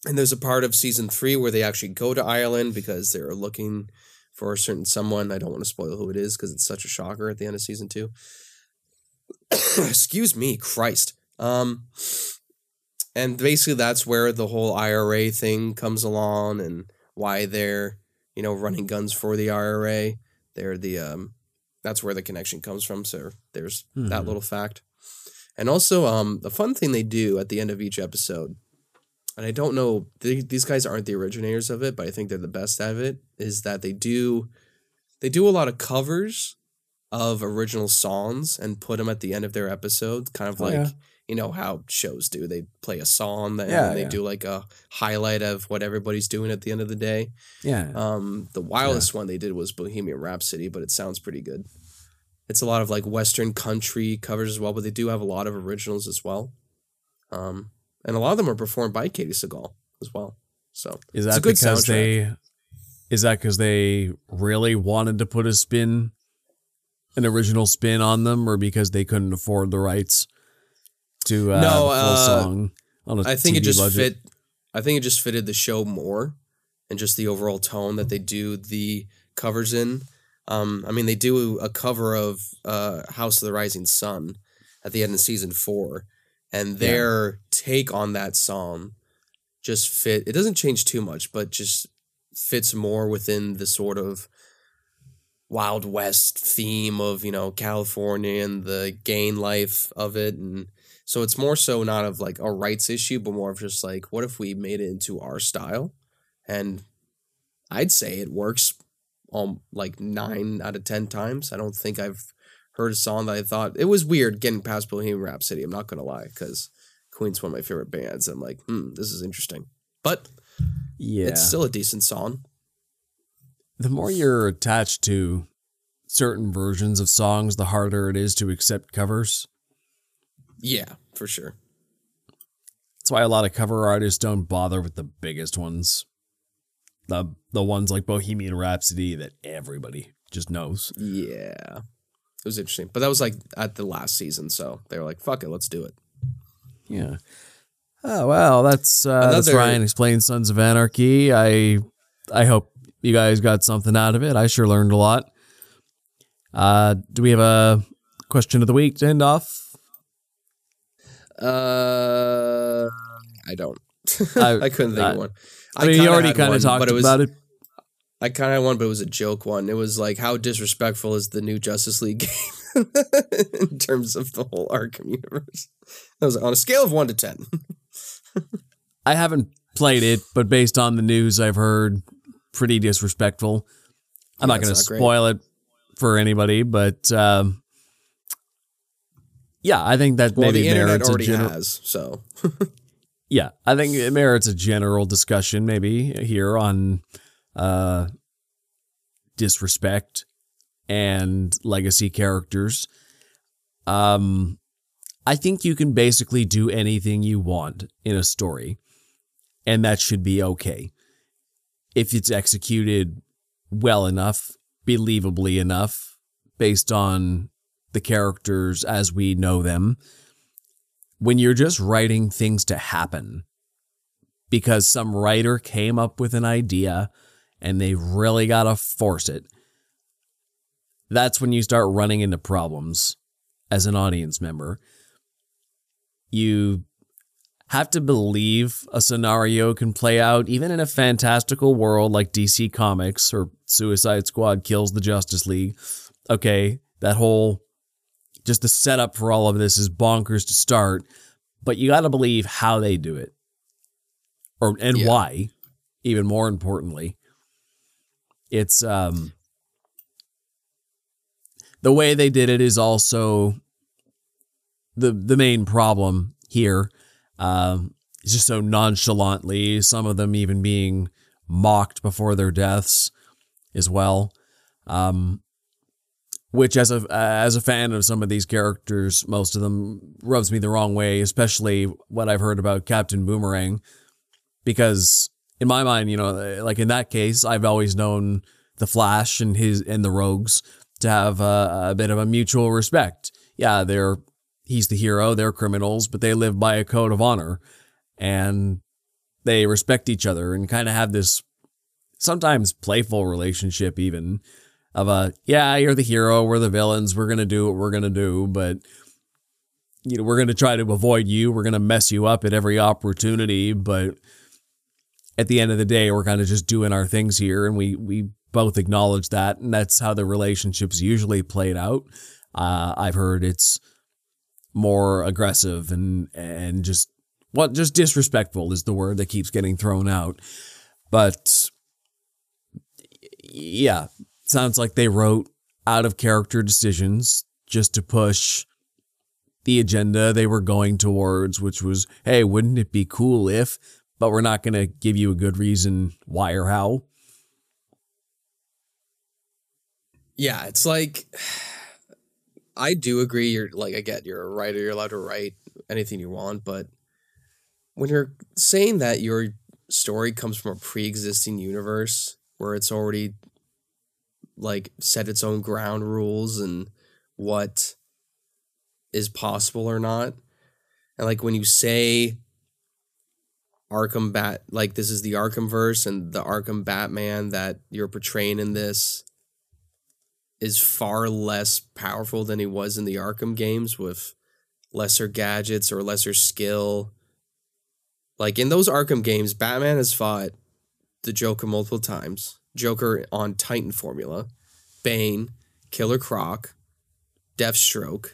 and there's a part of season three where they actually go to ireland because they're looking for a certain someone. I don't want to spoil who it is because it's such a shocker at the end of season two. Excuse me christ. Um and basically that's where the whole ira thing comes along and why they're you know running guns for the ira they're the um that's where the connection comes from so there's that Hmm. little fact and also um the fun thing they do at the end of each episode and i don't know they, these guys aren't the originators of it but i think they're the best at it is that they do they do a lot of covers of original songs and put them at the end of their episodes kind of Oh, like yeah. you know how shows do they play a song and Yeah, then they yeah. do like a highlight of what everybody's doing at the end of the day yeah. um, the wildest one they did was Bohemian Rhapsody, but it sounds pretty good. It's a lot of like Western country covers as well, but they do have a lot of originals as well. Um, and a lot of them are performed by Katey Sagal as well. So Is that good because soundtrack. they? Is that because they really wanted to put a spin, an original spin on them, or because they couldn't afford the rights to uh, No, full uh, song on a I think it just budget? fit. I think it just fitted the show more, and just the overall tone that they do the covers in. Um, I mean, they do a cover of uh, "House of the Rising Sun" at the end of season four, and their take on that song just fit. It doesn't change too much, but just fits more within the sort of Wild West theme of you know California and the gain life of it, and so it's more so not of like a rights issue, but more of just like what if we made it into our style, and I'd say it works um like nine out of ten times. I don't think I've heard a song that I thought it was weird getting past Bohemian Rhapsody. I'm not gonna lie, because Queen's one of my favorite bands. I'm like, hmm, this is interesting, but Yeah. it's still a decent song. the more you're attached to certain versions of songs, the harder it is to accept covers. Yeah, for sure. That's why a lot of cover artists don't bother with the biggest ones. The the ones like Bohemian Rhapsody that everybody just knows. Yeah, it was interesting, but that was like at the last season, so they were like, "Fuck it, let's do it." Yeah. Oh well, that's uh, that's Another- Ryan explains Sons of Anarchy. I I hope you guys got something out of it. I sure learned a lot. Uh, do we have a question of the week to end off? Uh, I don't. I- I, couldn't think I- of one. I mean, you already kind of talked but it was, about it. I kind of one, but it was a joke one. It was like, how disrespectful is the new Justice League game in terms of the whole Arkham universe? That was on a scale of one to ten. I haven't played it, but based on the news I've heard, pretty disrespectful. I'm Yeah, not going to not great. spoil it for anybody, but um, yeah, I think that Well, maybe the internet already has, so Yeah, I think it merits a general discussion maybe here on uh, disrespect and legacy characters. Um, I think you can basically do anything you want in a story, and that should be okay if it's executed well enough, believably enough, based on the characters as we know them when you're just writing things to happen because some writer came up with an idea and they really got to force it, that's when you start running into problems as an audience member. You have to believe a scenario can play out even in a fantastical world like DC Comics or Suicide Squad kills the Justice League. Okay, that whole just the setup for all of this is bonkers to start, but you got to believe how they do it, or and Yeah. why. Even more importantly, it's um the way they did it is also the the main problem here. Um, it's just so nonchalantly, some of them even being mocked before their deaths as well. Um, which as a uh, as a fan of some of these characters, most of them rubs me the wrong way, especially what I've heard about Captain Boomerang, because in my mind, you know, like in that case, I've always known the Flash and his and the Rogues to have a, a bit of a mutual respect. Yeah, they're he's the hero, they're criminals, but they live by a code of honor, and they respect each other and kind of have this sometimes playful relationship, even of a yeah, you're the hero, we're the villains, we're gonna do what we're gonna do, but you know, we're gonna try to avoid you, we're gonna mess you up at every opportunity, but at the end of the day, we're kind of just doing our things here, and we we both acknowledge that, and that's how the relationships usually played out. Uh, I've heard it's more aggressive and and just what just disrespectful is the word that keeps getting thrown out, but yeah, sounds like they wrote out of character decisions just to push the agenda they were going towards, which was, hey, wouldn't it be cool if, but we're not going to give you a good reason why or how. yeah, it's like I do agree. You're like I get you're a writer. You're allowed to write anything you want, but when you're saying that your story comes from a pre-existing universe where it's already like set its own ground rules and what is possible or not, and like when you say Arkham Bat, like this is the Arkham verse and the Arkham Batman that you're portraying in this is far less powerful than he was in the Arkham games with lesser gadgets or lesser skill. Like in those Arkham games, Batman has fought the Joker multiple times. Joker on Titan formula, Bane, Killer Croc, Deathstroke.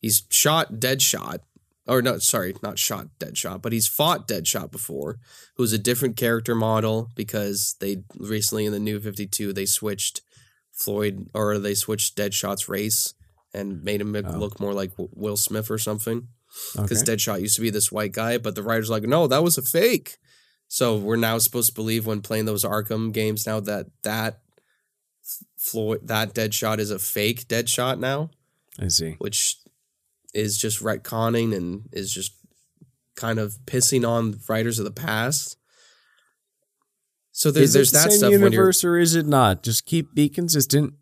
He's shot Deadshot. Or no, sorry, not shot Deadshot, but he's fought Deadshot before, who's a different character model because they recently in the new 52 they switched Floyd or they switched Deadshot's race and made him Oh. look more like Will Smith or something. Because Okay. Deadshot used to be this white guy, but the writer's like, no, that was a fake. So we're now supposed to believe when playing those Arkham games now that that Floyd that Deadshot is a fake Deadshot now, I see. which is just retconning and is just kind of pissing on writers of the past. So there's is it there's the that same stuff when universe or is it not? Just keep be consistent.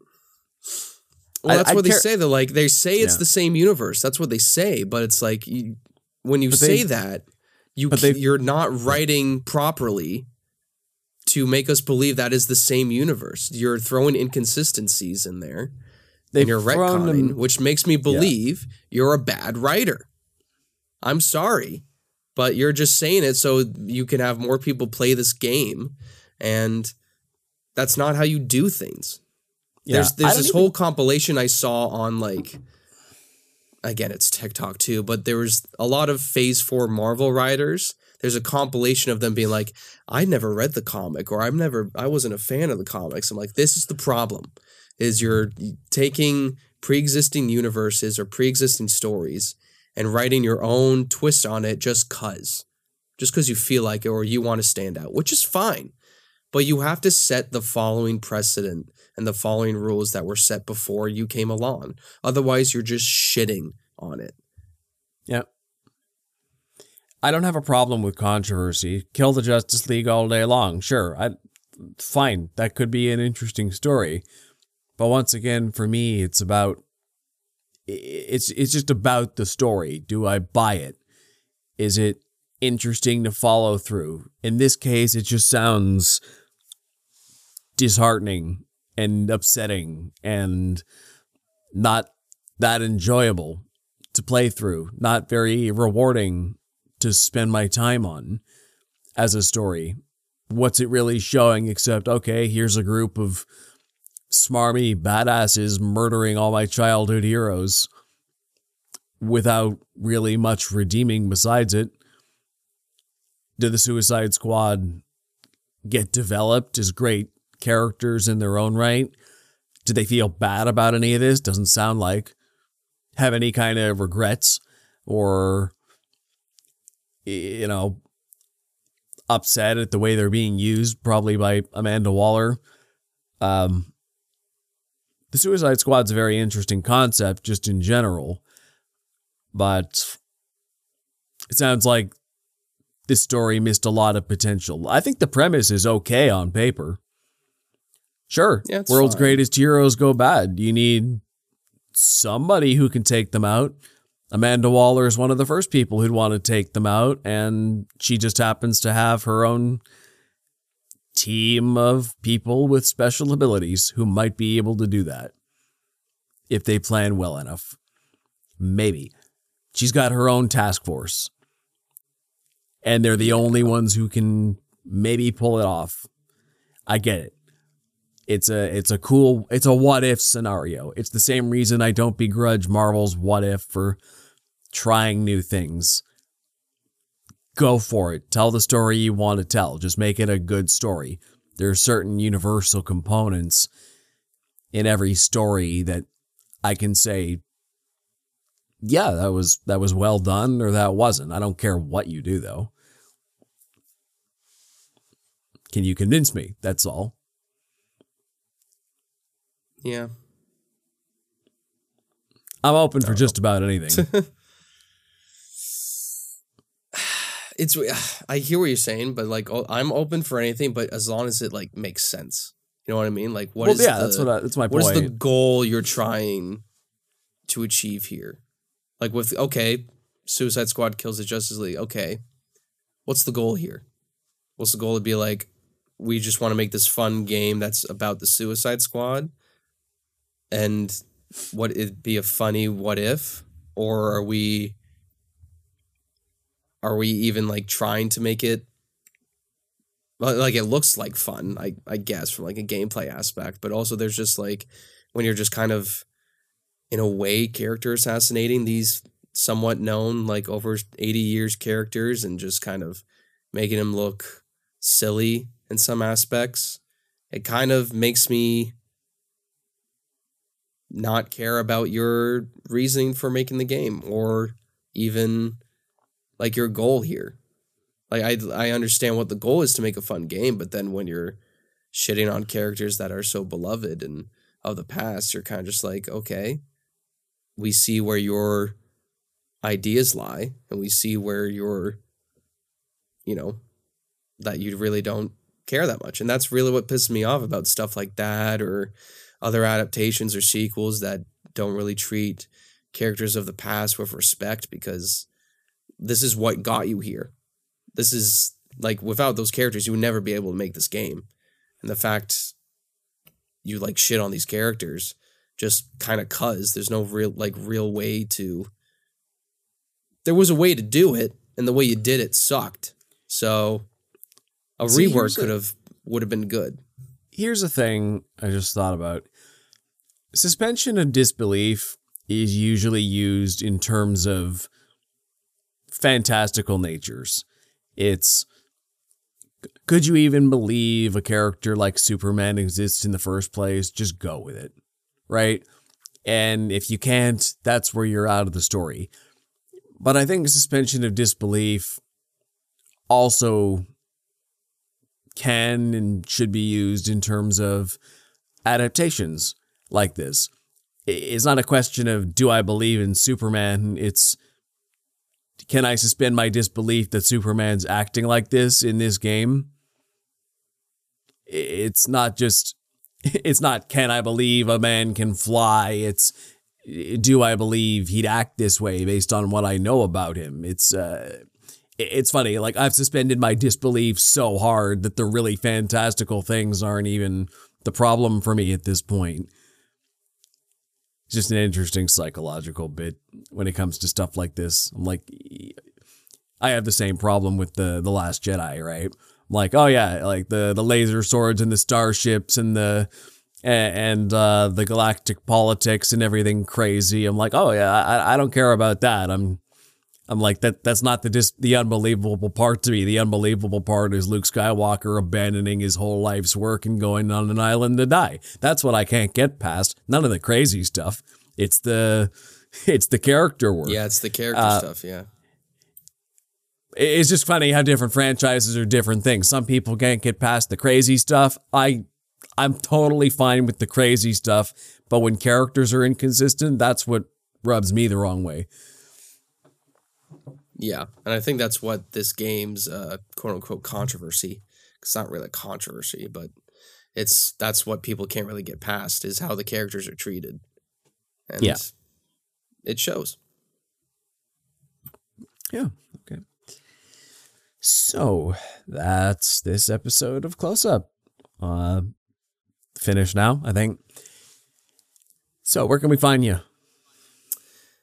Well, that's I what they care- say. They're like they say it's Yeah. the same universe. That's what they say, but it's like you, when you But say they- that, you but c- they- you're not writing properly to make us believe that is the same universe. You're throwing inconsistencies in there, They've and you're retconning, them- which makes me believe you're a bad writer. I'm sorry, but you're just saying it so you can have more people play this game, and that's not how you do things Yeah, there's there's this even- whole compilation I saw on like again it's TikTok too, but there was a lot of phase four Marvel writers. There's a compilation of them being like, I never read the comic or I've never I wasn't a fan of the comics. I'm like, this is the problem. Is you're taking pre-existing universes or pre-existing stories and writing your own twist on it just cuz. Just because you feel like it or you want to stand out, which is fine. But you have to set the following precedent and the following rules that were set before you came along. Otherwise, you're just shitting on it. Yeah. I don't have a problem with controversy. Kill the Justice League all day long. Sure. I fine. That could be an interesting story. But once again, for me, it's about it's it's just about the story. Do I buy it? Is it interesting to follow through? In this case, it just sounds disheartening and upsetting and not that enjoyable to play through, not very rewarding to spend my time on as a story. What's it really showing except, okay, here's a group of smarmy badasses murdering all my childhood heroes without really much redeeming besides it? Did the Suicide Squad get developed as great characters in their own right? Do they feel bad about any of this? Doesn't sound like. Have any kind of regrets or, you know, upset at the way they're being used, probably by Amanda Waller. Um, the Suicide Squad's a very interesting concept, just in general, but it sounds like this story missed a lot of potential. I think the premise is okay on paper. Sure, Yeah, world's fine. greatest heroes go bad. You need somebody who can take them out. Amanda Waller is one of the first people who'd want to take them out, and she just happens to have her own team of people with special abilities who might be able to do that if they plan well enough. Maybe. She's got her own task force, and they're the only ones who can maybe pull it off. I get it. It's a it's a cool it's a what if scenario. It's the same reason I don't begrudge Marvel's what if for trying new things. Go for it. Tell the story you want to tell. Just make it a good story. There are certain universal components in every story that I can say yeah, that was that was well done or that wasn't. I don't care what you do though. Can you convince me? That's all. Yeah. I'm open for just about anything. It's I hear what you're saying, but like I'm open for anything, but as long as it like makes sense. You know what I mean? Like what well, is yeah, the, that's what I, that's my what is point. the goal you're trying to achieve here? Like with okay, Suicide Squad kills the Justice League. Okay. What's the goal here? What's the goal to be like we just want to make this fun game that's about the Suicide Squad? And what it be a funny what if? Or are we are we even like trying to make it like it looks like fun, I I guess from like a gameplay aspect, but also there's just like when you're just kind of in a way character assassinating these somewhat known like over 80 years characters and just kind of making them look silly in some aspects. It kind of makes me not care about your reasoning for making the game or even like your goal here. Like I I understand what the goal is to make a fun game, but then when you're shitting on characters that are so beloved and of the past, you're kind of just like, okay, we see where your ideas lie and we see where your you know that you really don't care that much. And that's really what pisses me off about stuff like that or other adaptations or sequels that don't really treat characters of the past with respect because this is what got you here. This is like without those characters, you would never be able to make this game. And the fact you like shit on these characters just kind of cuz there's no real like real way to there was a way to do it and the way you did it sucked. So a See, rework could have would have been good. Here's a thing I just thought about. Suspension of disbelief is usually used in terms of fantastical natures. It's could you even believe a character like Superman exists in the first place? Just go with it. Right? And if you can't, that's where you're out of the story. But I think suspension of disbelief also can and should be used in terms of adaptations like this. It's not a question of do I believe in Superman? It's can I suspend my disbelief that Superman's acting like this in this game? It's not just it's not can I believe a man can fly? It's do I believe he'd act this way based on what I know about him? It's uh it's funny like i've suspended my disbelief so hard that the really fantastical things aren't even the problem for me at this point it's just an interesting psychological bit when it comes to stuff like this. I'm like i have the same problem with the the last jedi right? I'm like oh yeah like the the laser swords and the starships and the and uh the galactic politics and everything crazy. I'm like oh yeah i, I don't care about that. I'm I'm like that. That's not the dis- the unbelievable part to me. The unbelievable part is Luke Skywalker abandoning his whole life's work and going on an island to die. That's what I can't get past. None of the crazy stuff. It's the it's the character work. Yeah, it's the character Uh, stuff. Yeah. It's just funny how different franchises are different things. Some people can't get past the crazy stuff. I I'm totally fine with the crazy stuff, but when characters are inconsistent, that's what rubs me the wrong way. Yeah, and I think that's what this game's uh, quote unquote controversy. It's not really a controversy, but it's that's what people can't really get past is how the characters are treated. And Yeah. it shows. Yeah. Okay. So that's this episode of Close Up. Uh, finished now, I think. So where can we find you?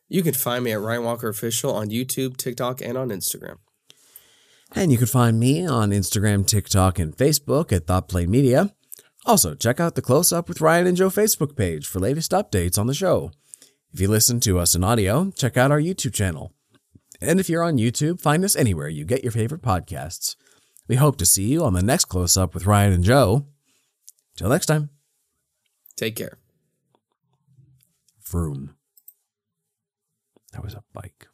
You can find me at Ryan Walker Official on YouTube, TikTok, and on Instagram. And you can find me on Instagram, TikTok, and Facebook at ThoughtPlane Media. Also, check out the Close Up with Ryan and Joe Facebook page for latest updates on the show. If you listen to us in audio, check out our YouTube channel. And if you're on YouTube, find us anywhere you get your favorite podcasts. We hope to see you on the next Close Up with Ryan and Joe. Till next time, Take care. Vroom. That was a bike.